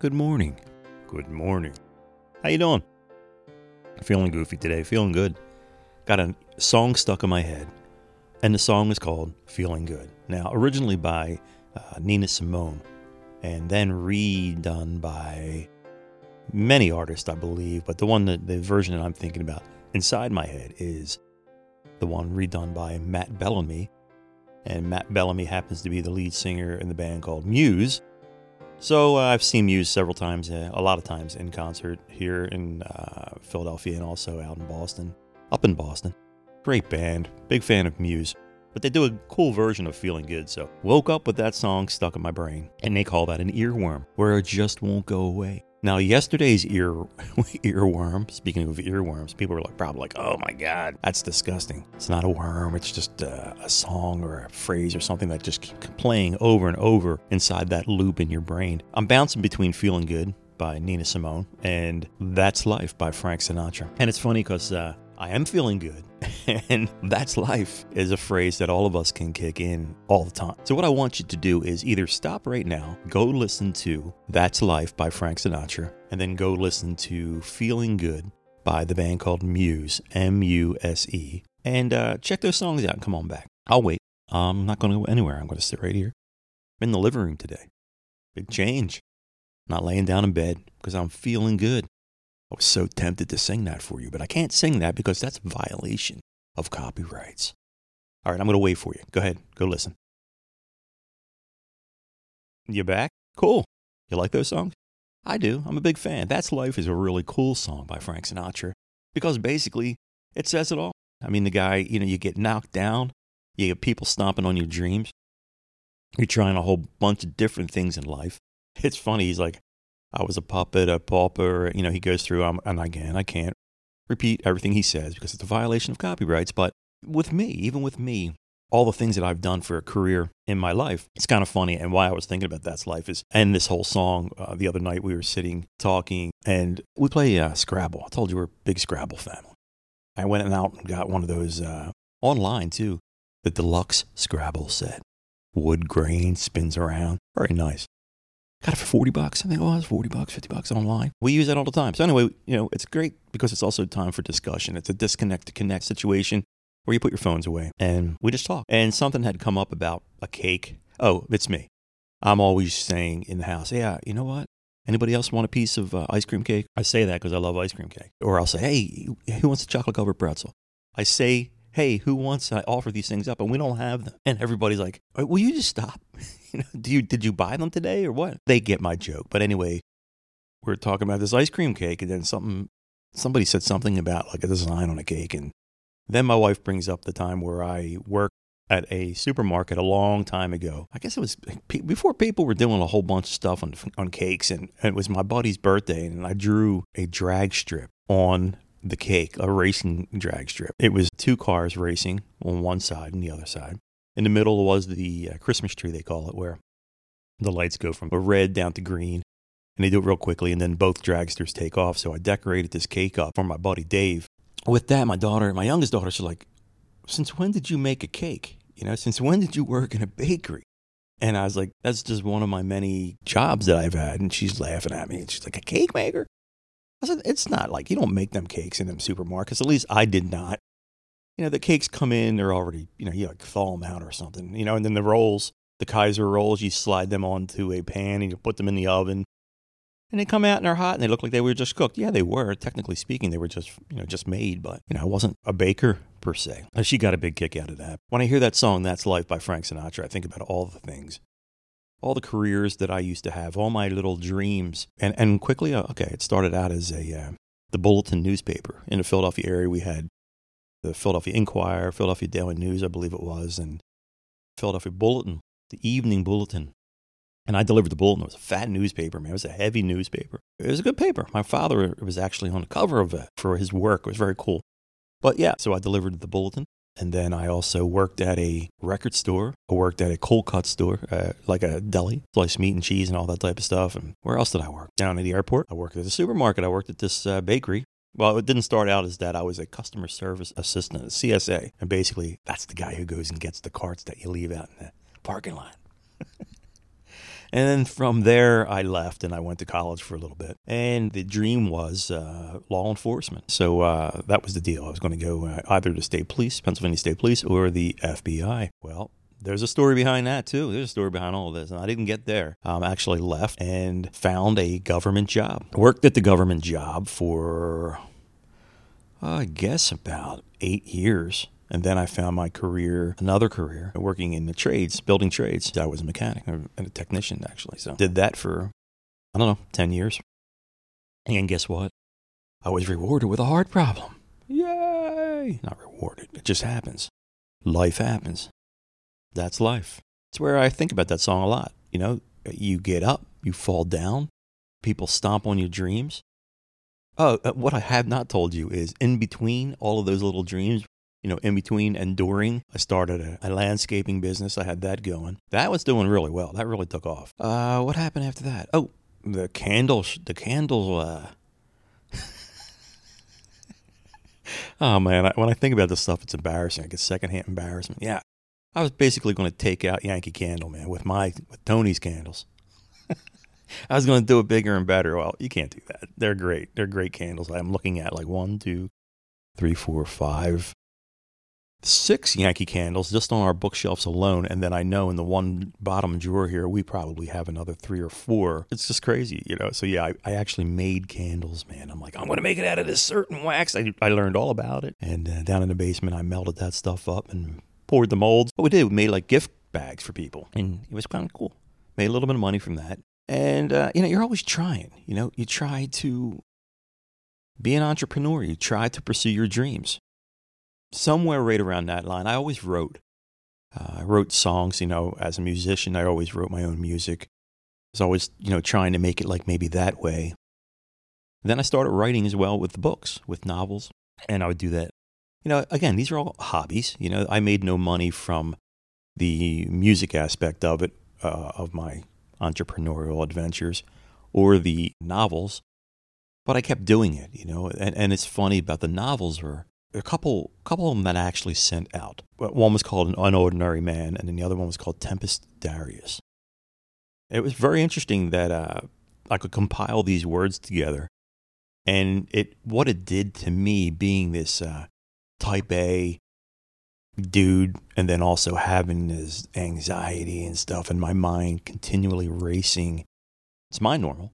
Good morning. Good morning. How you doing? Feeling goofy today. Feeling good. Got a song stuck in my head, and the song is called "Feeling Good." Now, originally by uh, Nina Simone, and then redone by many artists, I believe. But the one that the version that I'm thinking about inside my head is the one redone by Matt Bellamy, and Matt Bellamy happens to be the lead singer in the band called Muse. So uh, I've seen Muse several times, uh, a lot of times in concert here in uh, Philadelphia and also out in Boston, up in Boston. Great band, big fan of Muse. But they do a cool version of Feeling Good, so woke up with that song stuck in my brain, and they call that an earworm, where it just won't go away. Now, yesterday's ear earworm. Speaking of earworms, people were like, probably like, "Oh my god, that's disgusting." It's not a worm. It's just uh, a song or a phrase or something that just keeps playing over and over inside that loop in your brain. I'm bouncing between "Feeling Good" by Nina Simone and "That's Life" by Frank Sinatra. And it's funny because uh, I am feeling good. and that's life is a phrase that all of us can kick in all the time. So, what I want you to do is either stop right now, go listen to That's Life by Frank Sinatra, and then go listen to Feeling Good by the band called Muse, M U S E, and uh, check those songs out and come on back. I'll wait. I'm not going to go anywhere. I'm going to sit right here. I'm in the living room today. Big change. Not laying down in bed because I'm feeling good. I was so tempted to sing that for you, but I can't sing that because that's a violation of copyrights. All right, I'm going to wait for you. Go ahead, go listen. You back? Cool. You like those songs? I do. I'm a big fan. That's Life is a really cool song by Frank Sinatra because basically it says it all. I mean, the guy, you know, you get knocked down, you get people stomping on your dreams, you're trying a whole bunch of different things in life. It's funny. He's like, I was a puppet, a pauper. You know, he goes through, um, and again, I can't repeat everything he says because it's a violation of copyrights. But with me, even with me, all the things that I've done for a career in my life, it's kind of funny. And why I was thinking about that's life is, and this whole song, uh, the other night we were sitting talking and we play uh, Scrabble. I told you we're a big Scrabble family. I went and out and got one of those uh, online too, the deluxe Scrabble set. Wood grain spins around. Very nice. Got it for 40 bucks. I think it was 40 bucks, 50 bucks online. We use that all the time. So anyway, you know, it's great because it's also time for discussion. It's a disconnect to connect situation where you put your phones away and we just talk. And something had come up about a cake. Oh, it's me. I'm always saying in the house, yeah, you know what? Anybody else want a piece of uh, ice cream cake? I say that because I love ice cream cake. Or I'll say, hey, who wants a chocolate covered pretzel? I say, hey, who wants? I offer these things up and we don't have them. And everybody's like, will you just stop? you know, do you did you buy them today or what? They get my joke. But anyway, we're talking about this ice cream cake, and then something somebody said something about like a design on a cake, and then my wife brings up the time where I worked at a supermarket a long time ago. I guess it was before people were doing a whole bunch of stuff on on cakes, and, and it was my buddy's birthday, and I drew a drag strip on the cake, a racing drag strip. It was two cars racing on one side and the other side. In the middle was the uh, Christmas tree, they call it, where the lights go from red down to green. And they do it real quickly, and then both dragsters take off. So I decorated this cake up for my buddy Dave. With that, my daughter, my youngest daughter, she's like, Since when did you make a cake? You know, since when did you work in a bakery? And I was like, That's just one of my many jobs that I've had. And she's laughing at me. And she's like, A cake maker? Said, It's not like you don't make them cakes in them supermarkets. At least I did not you know, the cakes come in, they're already, you know, you like thaw them out or something, you know, and then the rolls, the Kaiser rolls, you slide them onto a pan and you put them in the oven. And they come out and they're hot and they look like they were just cooked. Yeah, they were. Technically speaking, they were just, you know, just made, but, you know, I wasn't a baker per se. Uh, she got a big kick out of that. When I hear that song, That's Life by Frank Sinatra, I think about all the things, all the careers that I used to have, all my little dreams. And, and quickly, uh, okay, it started out as a, uh, the Bulletin newspaper in the Philadelphia area. We had the Philadelphia Inquirer, Philadelphia Daily News, I believe it was, and Philadelphia Bulletin, the Evening Bulletin. And I delivered the bulletin. It was a fat newspaper, man. It was a heavy newspaper. It was a good paper. My father was actually on the cover of it for his work. It was very cool. But yeah, so I delivered the bulletin. And then I also worked at a record store. I worked at a cold cut store, uh, like a deli, sliced meat and cheese and all that type of stuff. And where else did I work? Down at the airport. I worked at the supermarket. I worked at this uh, bakery. Well, it didn't start out as that. I was a customer service assistant at CSA. And basically, that's the guy who goes and gets the carts that you leave out in the parking lot. And then from there, I left and I went to college for a little bit. And the dream was uh, law enforcement. So uh, that was the deal. I was going to go uh, either to state police, Pennsylvania State Police, or the FBI. Well, there's a story behind that too. There's a story behind all of this. And I didn't get there. I um, actually left and found a government job. Worked at the government job for, I guess, about eight years. And then I found my career, another career, working in the trades, building trades. I was a mechanic and a technician, actually. So did that for, I don't know, 10 years. And guess what? I was rewarded with a heart problem. Yay! Not rewarded. It just happens. Life happens. That's life. It's where I think about that song a lot. You know, you get up, you fall down, people stomp on your dreams. Oh, what I have not told you is in between all of those little dreams, you know, in between and during, I started a, a, landscaping business. I had that going. That was doing really well. That really took off. Uh, what happened after that? Oh, the candles, the candle, uh, oh man, when I think about this stuff, it's embarrassing. I get secondhand embarrassment. Yeah, I was basically going to take out Yankee Candle Man with my with Tony's candles. I was going to do it bigger and better. Well, you can't do that. They're great. They're great candles. I'm looking at like one, two, three, four, five, six Yankee candles just on our bookshelves alone. And then I know in the one bottom drawer here, we probably have another three or four. It's just crazy, you know? So yeah, I, I actually made candles, man. I'm like, I'm going to make it out of this certain wax. I, I learned all about it. And uh, down in the basement, I melted that stuff up and poured the molds. What we did, we made like gift bags for people. And it was kind of cool. Made a little bit of money from that. And, uh, you know, you're always trying. You know, you try to be an entrepreneur. You try to pursue your dreams somewhere right around that line, I always wrote. Uh, I wrote songs, you know, as a musician, I always wrote my own music. I was always, you know, trying to make it like maybe that way. Then I started writing as well with books, with novels, and I would do that. You know, again, these are all hobbies. You know, I made no money from the music aspect of it, uh, of my entrepreneurial adventures, or the novels, but I kept doing it, you know. And, and it's funny about the novels were a couple couple of them that I actually sent out. One was called An Unordinary Man, and then the other one was called Tempest Darius. It was very interesting that uh, I could compile these words together, and it what it did to me, being this uh, Type A dude, and then also having this anxiety and stuff, and my mind continually racing. It's my normal.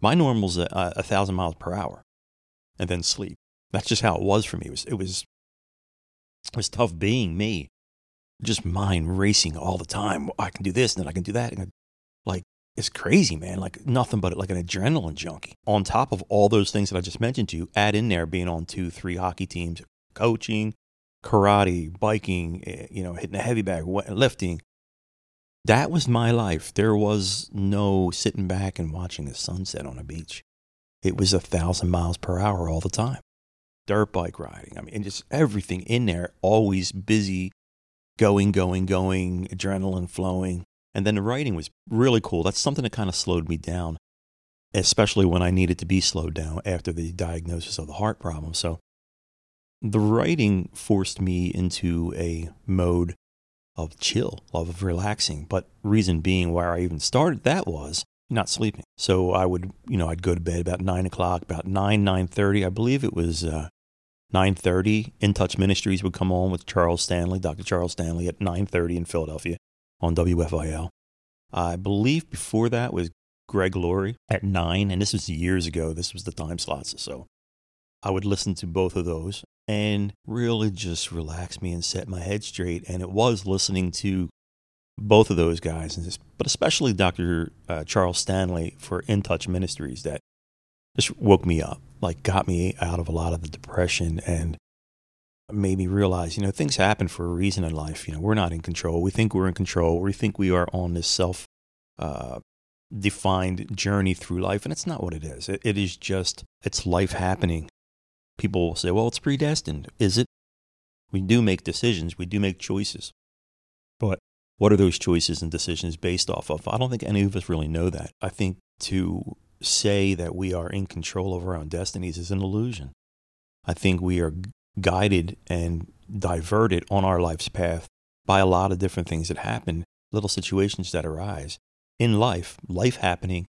My normal's a, a thousand miles per hour, and then sleep. That's just how it was for me. It was it was it was tough being me. Just mind racing all the time. I can do this and then I can do that. And like it's crazy, man. Like nothing but like an adrenaline junkie. On top of all those things that I just mentioned to you, add in there being on two, three hockey teams, coaching, karate, biking, eh, you know, hitting a heavy bag, lifting. That was my life. There was no sitting back and watching the sunset on a beach. It was a thousand miles per hour all the time dirt bike riding. I mean, and just everything in there, always busy, going, going, going, adrenaline flowing. And then the writing was really cool. That's something that kind of slowed me down, especially when I needed to be slowed down after the diagnosis of the heart problem. So the writing forced me into a mode of chill, love of relaxing. But reason being where I even started that was not sleeping. So I would, you know, I'd go to bed about nine o'clock, about nine nine thirty. I believe it was uh, 9.30, In Touch Ministries would come on with Charles Stanley, Dr. Charles Stanley at 9.30 in Philadelphia on WFIL. I believe before that was Greg Laurie at 9, and this was years ago. This was the time slots. So I would listen to both of those and really just relax me and set my head straight. And it was listening to both of those guys, but especially Dr. Uh, Charles Stanley for In Touch Ministries that just woke me up, like got me out of a lot of the depression and made me realize, you know, things happen for a reason in life. You know, we're not in control. We think we're in control. We think we are on this self uh, defined journey through life, and it's not what it is. It, it is just, it's life happening. People will say, well, it's predestined. Is it? We do make decisions, we do make choices. But what are those choices and decisions based off of? I don't think any of us really know that. I think to say that we are in control of our own destinies is an illusion. I think we are guided and diverted on our life's path by a lot of different things that happen, little situations that arise. in life, life happening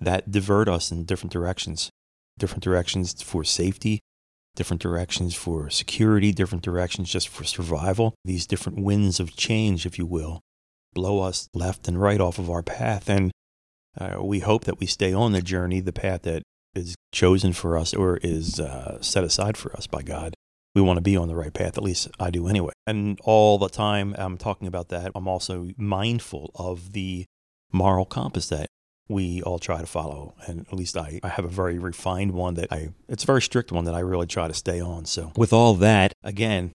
that divert us in different directions, different directions for safety, different directions for security, different directions just for survival. These different winds of change, if you will, blow us left and right off of our path. And uh, we hope that we stay on the journey, the path that is chosen for us or is uh, set aside for us by God. We want to be on the right path, at least I do anyway. And all the time I'm talking about that, I'm also mindful of the moral compass that we all try to follow. And at least I, I have a very refined one that I, it's a very strict one that I really try to stay on. So, with all that, again,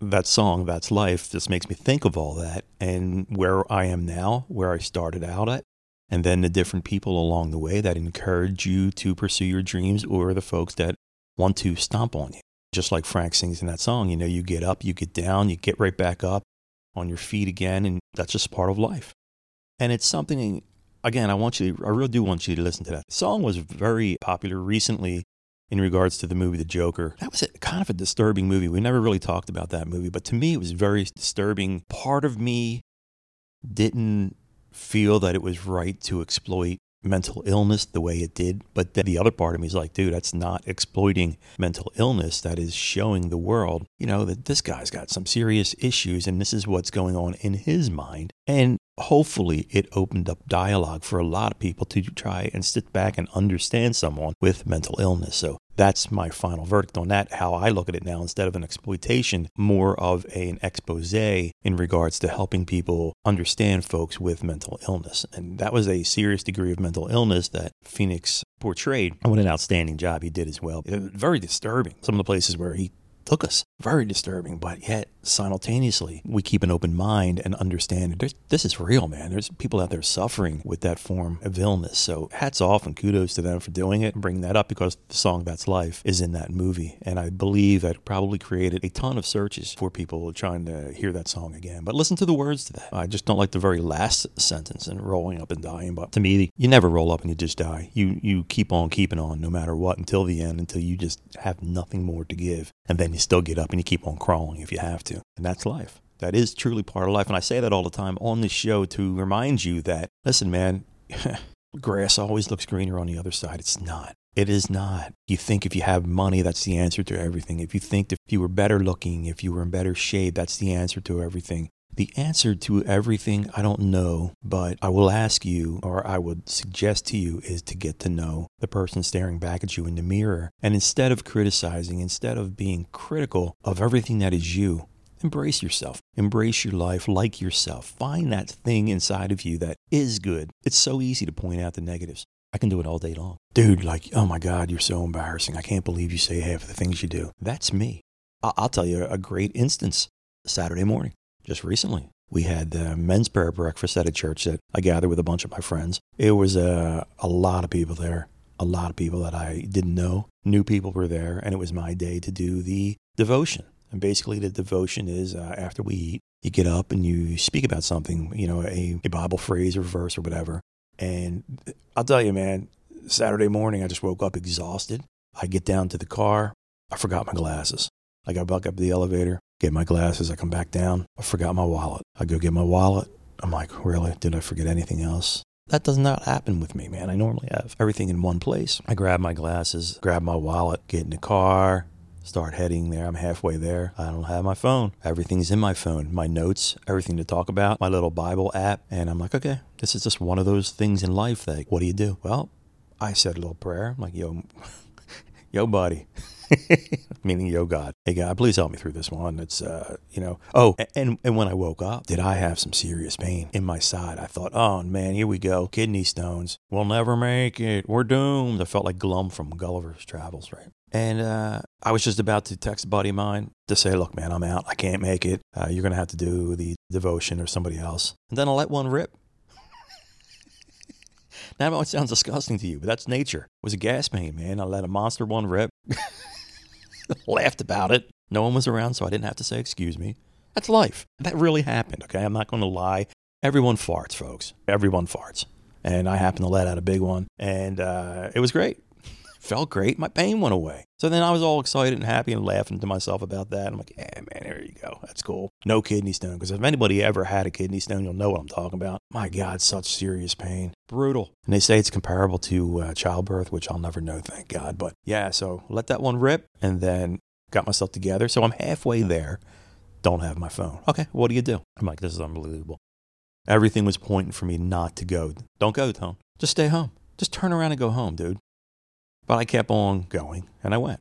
that song, That's Life, just makes me think of all that and where I am now, where I started out at, and then the different people along the way that encourage you to pursue your dreams or the folks that want to stomp on you. Just like Frank sings in that song, you know, you get up, you get down, you get right back up on your feet again, and that's just part of life. And it's something, again, I want you, I really do want you to listen to that. The song was very popular recently in regards to the movie The Joker. That was a, kind of a disturbing movie. We never really talked about that movie, but to me, it was very disturbing. Part of me didn't feel that it was right to exploit mental illness the way it did. But then the other part of me is like, dude, that's not exploiting mental illness. That is showing the world, you know, that this guy's got some serious issues and this is what's going on in his mind. And hopefully it opened up dialogue for a lot of people to try and sit back and understand someone with mental illness. So that's my final verdict on that. How I look at it now, instead of an exploitation, more of a, an expose in regards to helping people understand folks with mental illness. And that was a serious degree of mental illness that Phoenix portrayed. And what an outstanding job he did as well. Very disturbing. Some of the places where he took us. Very disturbing, but yet simultaneously, we keep an open mind and understand this is real, man. There's people out there suffering with that form of illness. So hats off and kudos to them for doing it bringing that up because the song That's Life is in that movie. And I believe that probably created a ton of searches for people trying to hear that song again. But listen to the words to that. I just don't like the very last sentence and rolling up and dying. But to me, you never roll up and you just die. You you keep on keeping on no matter what until the end, until you just have nothing more to give. And then you still get up and you keep on crawling if you have to. And that's life. That is truly part of life. And I say that all the time on this show to remind you that, listen, man, grass always looks greener on the other side. It's not. It is not. You think if you have money, that's the answer to everything. If you think if you were better looking, if you were in better shape, that's the answer to everything. The answer to everything, I don't know, but I will ask you, or I would suggest to you, is to get to know the person staring back at you in the mirror. And instead of criticizing, instead of being critical of everything that is you, embrace yourself. Embrace your life, like yourself. Find that thing inside of you that is good. It's so easy to point out the negatives. I can do it all day long. Dude, like, oh my God, you're so embarrassing. I can't believe you say half of the things you do. That's me. I'll tell you a great instance Saturday morning just recently. We had the men's prayer breakfast at a church that I gathered with a bunch of my friends. It was a, a lot of people there, a lot of people that I didn't know. New people were there, and it was my day to do the devotion. And basically, the devotion is uh, after we eat, you get up and you speak about something, you know, a, a Bible phrase or verse or whatever. And I'll tell you, man, Saturday morning, I just woke up exhausted. I get down to the car. I forgot my glasses. I got back up the elevator get my glasses. I come back down. I forgot my wallet. I go get my wallet. I'm like, really? Did I forget anything else? That does not happen with me, man. I normally have everything in one place. I grab my glasses, grab my wallet, get in the car, start heading there. I'm halfway there. I don't have my phone. Everything's in my phone, my notes, everything to talk about, my little Bible app. And I'm like, okay, this is just one of those things in life that, what do you do? Well, I said a little prayer. I'm like, yo, yo, buddy. meaning, yo, God, hey, God, please help me through this one. It's, uh, you know, oh, and, and when I woke up, did I have some serious pain in my side? I thought, oh, man, here we go. Kidney stones. We'll never make it. We're doomed. I felt like Glum from Gulliver's Travels, right? And uh, I was just about to text a buddy of mine to say, look, man, I'm out. I can't make it. Uh, you're going to have to do the devotion or somebody else. And then I let one rip. now, it sounds disgusting to you, but that's nature. It was a gas pain, man. I let a monster one rip. laughed about it. No one was around, so I didn't have to say, excuse me. That's life. That really happened, okay? I'm not going to lie. Everyone farts, folks. Everyone farts. And I happened to let out a big one, and uh, it was great. Felt great. My pain went away. So then I was all excited and happy and laughing to myself about that. I'm like, yeah, man, here you go. That's cool. No kidney stone. Because if anybody ever had a kidney stone, you'll know what I'm talking about. My God, such serious pain. Brutal. And they say it's comparable to uh, childbirth, which I'll never know, thank God. But yeah, so let that one rip and then got myself together. So I'm halfway there. Don't have my phone. Okay, what do you do? I'm like, this is unbelievable. Everything was pointing for me not to go. Don't go, Tone. Just stay home. Just turn around and go home, dude. But I kept on going and I went.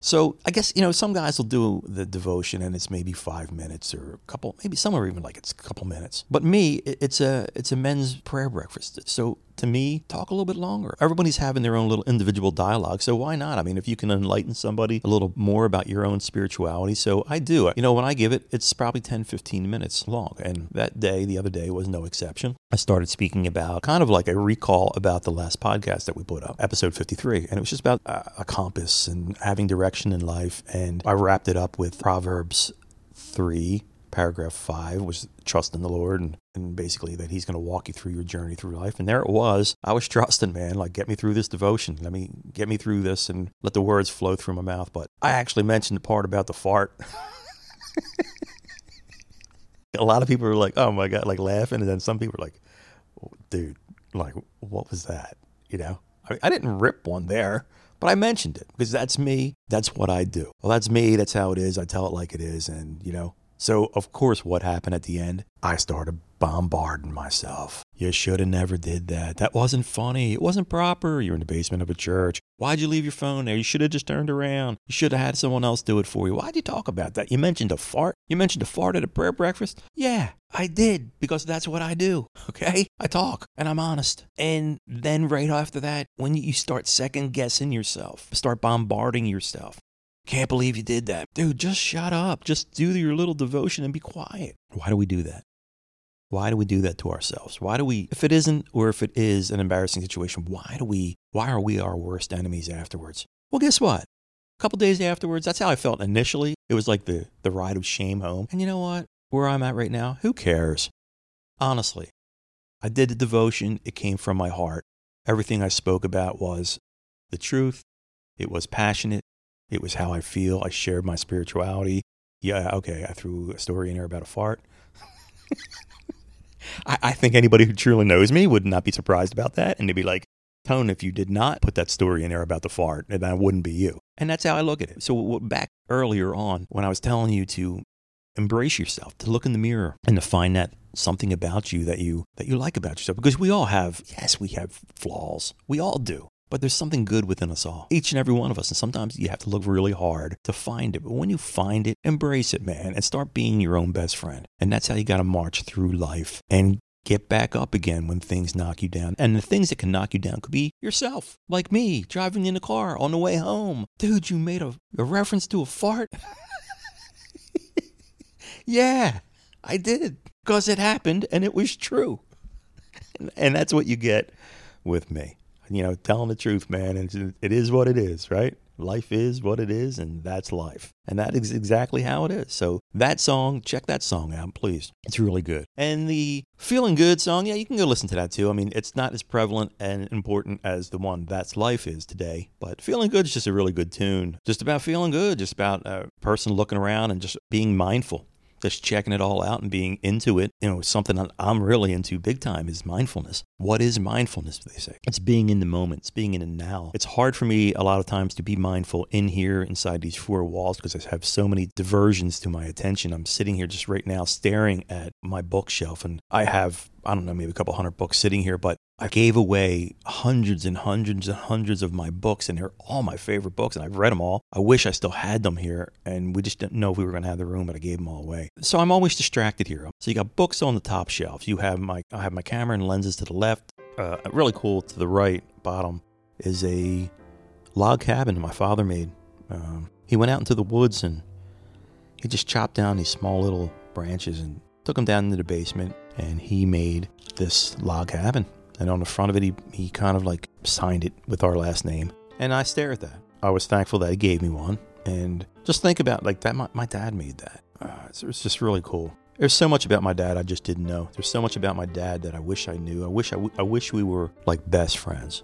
So I guess, you know, some guys will do the devotion and it's maybe five minutes or a couple, maybe some are even like it's a couple minutes. But me, it's a, it's a men's prayer breakfast. So to me, talk a little bit longer. Everybody's having their own little individual dialogue. So why not? I mean, if you can enlighten somebody a little more about your own spirituality. So I do. You know, when I give it, it's probably 10, 15 minutes long. And that day, the other day, was no exception. I started speaking about kind of like a recall about the last podcast that we put up, episode 53. And it was just about uh, a compass and having direction in life. And I wrapped it up with Proverbs 3 paragraph five was trust in the Lord and, and basically that He's going to walk you through your journey through life. And there it was. I was trusting, man, like get me through this devotion. Let me get me through this and let the words flow through my mouth. But I actually mentioned the part about the fart. a lot of people were like, oh my God, like laughing. And then some people were like, dude, like, what was that? You know, I, mean, I didn't rip one there. But I mentioned it because that's me. That's what I do. Well, that's me. That's how it is. I tell it like it is. And, you know, so, of course, what happened at the end? I started bombarding myself. You should have never did that. That wasn't funny. It wasn't proper. You're in the basement of a church. Why'd you leave your phone there? You should have just turned around. You should have had someone else do it for you. Why'd you talk about that? You mentioned a fart. You mentioned a fart at a prayer breakfast. Yeah, I did because that's what I do. Okay? I talk and I'm honest. And then right after that, when you start second guessing yourself, start bombarding yourself, can't believe you did that. Dude, just shut up. Just do your little devotion and be quiet. Why do we do that? Why do we do that to ourselves? Why do we, if it isn't or if it is an embarrassing situation, why do we, why are we our worst enemies afterwards? Well, guess what? A couple days afterwards, that's how I felt initially. It was like the, the ride of shame home. And you know what? Where I'm at right now, who cares? Honestly, I did the devotion. It came from my heart. Everything I spoke about was the truth. It was passionate. It was how I feel. I shared my spirituality. Yeah, okay, I threw a story in there about a fart. I, I, think anybody who truly knows me would not be surprised about that. And they'd be like, Tone, if you did not put that story in there about the fart, then I wouldn't be you. And that's how I look at it. So back earlier on, when I was telling you to embrace yourself, to look in the mirror and to find that something about you that you that you like about yourself because we all have yes we have flaws we all do but there's something good within us all, each and every one of us. And sometimes you have to look really hard to find it. But when you find it, embrace it, man, and start being your own best friend. And that's how you got to march through life and get back up again when things knock you down. And the things that can knock you down could be yourself, like me driving in the car on the way home. Dude, you made a, a reference to a fart? yeah, I did because it happened and it was true. and that's what you get with me you know, telling the truth, man. And it is what it is, right? Life is what it is, and that's life. And that is exactly how it is. So, that song, check that song out, please. It's really good. And the Feeling Good song, yeah, you can go listen to that too. I mean, it's not as prevalent and important as the one That's Life is today, but Feeling Good is just a really good tune. Just about feeling good, just about a person looking around and just being mindful just checking it all out and being into it. You know, something I'm really into big time is mindfulness. What is mindfulness, they say? It's being in the moment, it's being in the now. It's hard for me a lot of times to be mindful in here inside these four walls because I have so many diversions to my attention. I'm sitting here just right now staring at my bookshelf and I have I don't know, maybe a couple hundred books sitting here, but I gave away hundreds and hundreds and hundreds of my books, and they're all my favorite books, and I've read them all. I wish I still had them here, and we just didn't know if we were going to have the room, but I gave them all away. So I'm always distracted here. So you got books on the top shelves. You have my I have my camera and lenses to the left. Uh, really cool to the right bottom is a log cabin my father made. Um, he went out into the woods and he just chopped down these small little branches and took them down into the basement, and he made this log cabin and on the front of it, he, he kind of like signed it with our last name. And I stare at that. I was thankful that he gave me one. And just think about like that, my, my dad made that. Uh, it's, it's just really cool. There's so much about my dad I just didn't know. There's so much about my dad that I wish I knew. I wish I, w- I wish we were like best friends.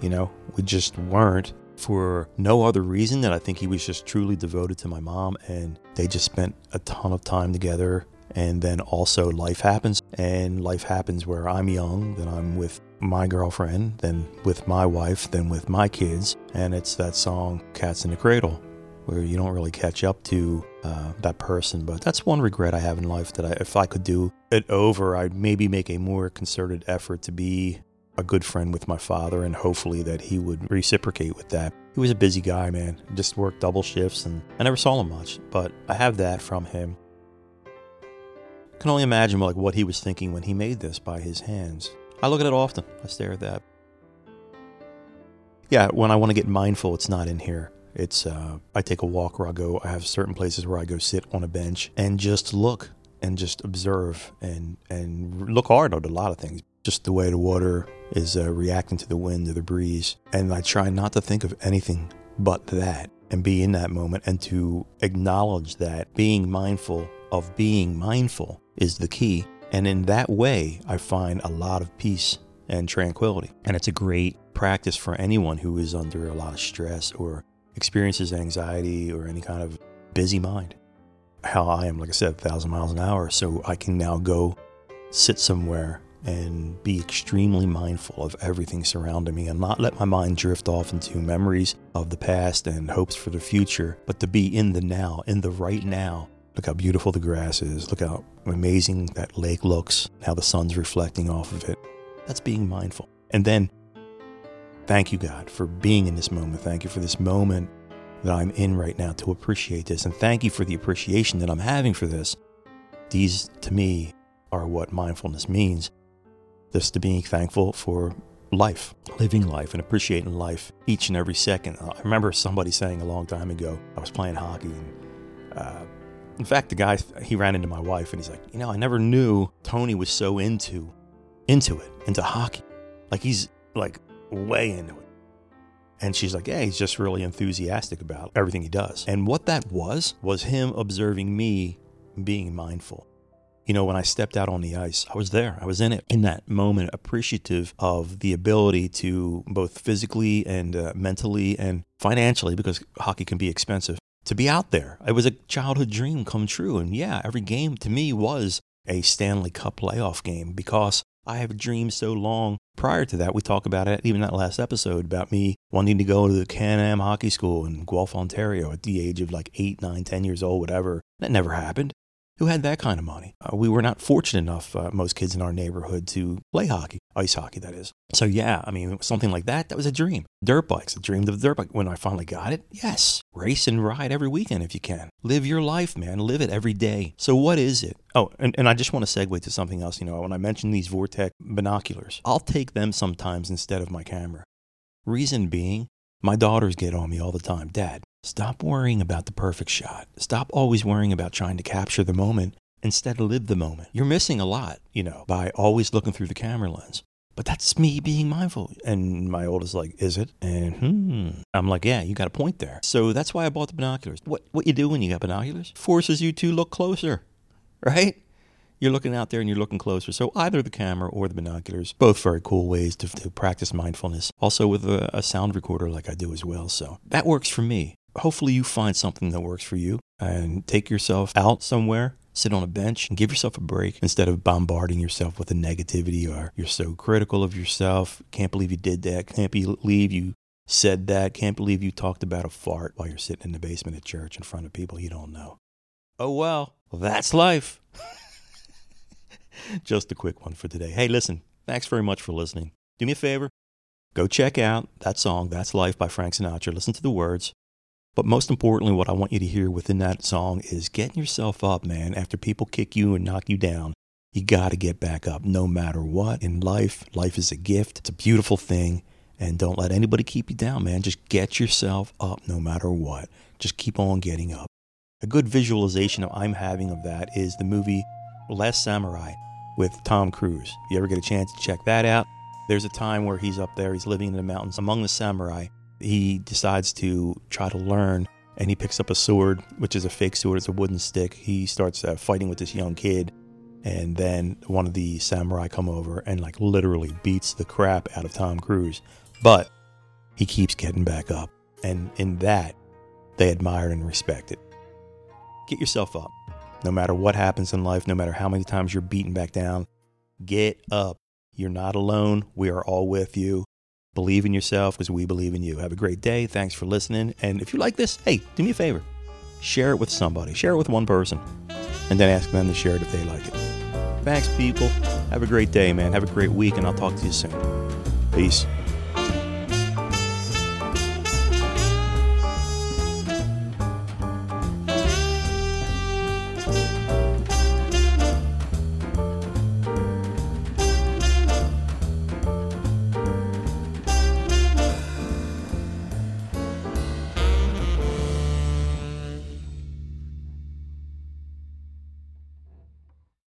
You know, we just weren't for no other reason than I think he was just truly devoted to my mom and they just spent a ton of time together. And then also life happens, and life happens where I'm young, then I'm with my girlfriend, then with my wife, then with my kids. And it's that song, Cats in the Cradle, where you don't really catch up to uh, that person. But that's one regret I have in life that I, if I could do it over, I'd maybe make a more concerted effort to be a good friend with my father and hopefully that he would reciprocate with that. He was a busy guy, man. Just worked double shifts and I never saw him much, but I have that from him. Can only imagine like what he was thinking when he made this by his hands. I look at it often. I stare at that. Yeah, when I want to get mindful, it's not in here. It's uh, I take a walk where I go. I have certain places where I go sit on a bench and just look and just observe and and look hard at a lot of things just the way the water is uh, reacting to the wind or the breeze. And I try not to think of anything but that and be in that moment and to acknowledge that being mindful of being mindful is the key. And in that way, I find a lot of peace and tranquility. And it's a great practice for anyone who is under a lot of stress or experiences anxiety or any kind of busy mind. How I am, like I said, a thousand miles an hour. So I can now go sit somewhere and be extremely mindful of everything surrounding me and not let my mind drift off into memories of the past and hopes for the future, but to be in the now, in the right now. Look how beautiful the grass is. Look how amazing that lake looks, how the sun's reflecting off of it. That's being mindful. And then, thank you, God, for being in this moment. Thank you for this moment that I'm in right now to appreciate this. And thank you for the appreciation that I'm having for this. These, to me, are what mindfulness means this to being thankful for life, living life, and appreciating life each and every second. I remember somebody saying a long time ago, I was playing hockey, and uh, in fact, the guy he ran into my wife, and he's like, you know, I never knew Tony was so into into it, into hockey, like he's like way into it. And she's like, yeah, he's just really enthusiastic about everything he does. And what that was, was him observing me being mindful you know, when I stepped out on the ice, I was there. I was in it in that moment, appreciative of the ability to both physically and uh, mentally and financially, because hockey can be expensive, to be out there. It was a childhood dream come true. And yeah, every game to me was a Stanley Cup playoff game because I have dreamed so long. Prior to that, we talked about it, even that last episode, about me wanting to go to the Can Am Hockey School in Guelph, Ontario at the age of like eight, nine, ten years old, whatever. That never happened who had that kind of money. Uh, we were not fortunate enough, uh, most kids in our neighborhood, to play hockey, ice hockey, that is. So, yeah, I mean, something like that, that was a dream. Dirt bikes, I dreamed of dirt bike. When I finally got it, yes, race and ride every weekend if you can. Live your life, man. Live it every day. So, what is it? Oh, and, and I just want to segue to something else. You know, when I mentioned these Vortex binoculars, I'll take them sometimes instead of my camera. Reason being, my daughters get on me all the time. Dad, Stop worrying about the perfect shot. Stop always worrying about trying to capture the moment. Instead, live the moment. You're missing a lot, you know, by always looking through the camera lens. But that's me being mindful. And my oldest like, is it? And hmm. I'm like, yeah, you got a point there. So that's why I bought the binoculars. What what you do when you got binoculars? Forces you to look closer, right? You're looking out there and you're looking closer. So either the camera or the binoculars, both very cool ways to, to practice mindfulness. Also with a, a sound recorder like I do as well. So that works for me hopefully you find something that works for you and take yourself out somewhere sit on a bench and give yourself a break instead of bombarding yourself with the negativity or you're so critical of yourself can't believe you did that can't believe you said that can't believe you talked about a fart while you're sitting in the basement at church in front of people you don't know. Oh well that's life. Just a quick one for today. Hey listen thanks very much for listening. Do me a favor. Go check out that song that's life by frank sinatra. Listen to the words but most importantly, what I want you to hear within that song is getting yourself up, man. After people kick you and knock you down, you got to get back up no matter what. In life, life is a gift, it's a beautiful thing. And don't let anybody keep you down, man. Just get yourself up no matter what. Just keep on getting up. A good visualization I'm having of that is the movie Last Samurai with Tom Cruise. If you ever get a chance to check that out, there's a time where he's up there, he's living in the mountains among the samurai, he decides to try to learn and he picks up a sword, which is a fake sword, it's a wooden stick. He starts uh, fighting with this young kid, and then one of the samurai come over and like literally beats the crap out of Tom Cruise. But he keeps getting back up. And in that, they admire and respect it. Get yourself up. No matter what happens in life, no matter how many times you're beaten back down, get up. You're not alone. We are all with you. Believe in yourself because we believe in you. Have a great day. Thanks for listening. And if you like this, hey, do me a favor share it with somebody, share it with one person, and then ask them to share it if they like it. Thanks, people. Have a great day, man. Have a great week, and I'll talk to you soon. Peace.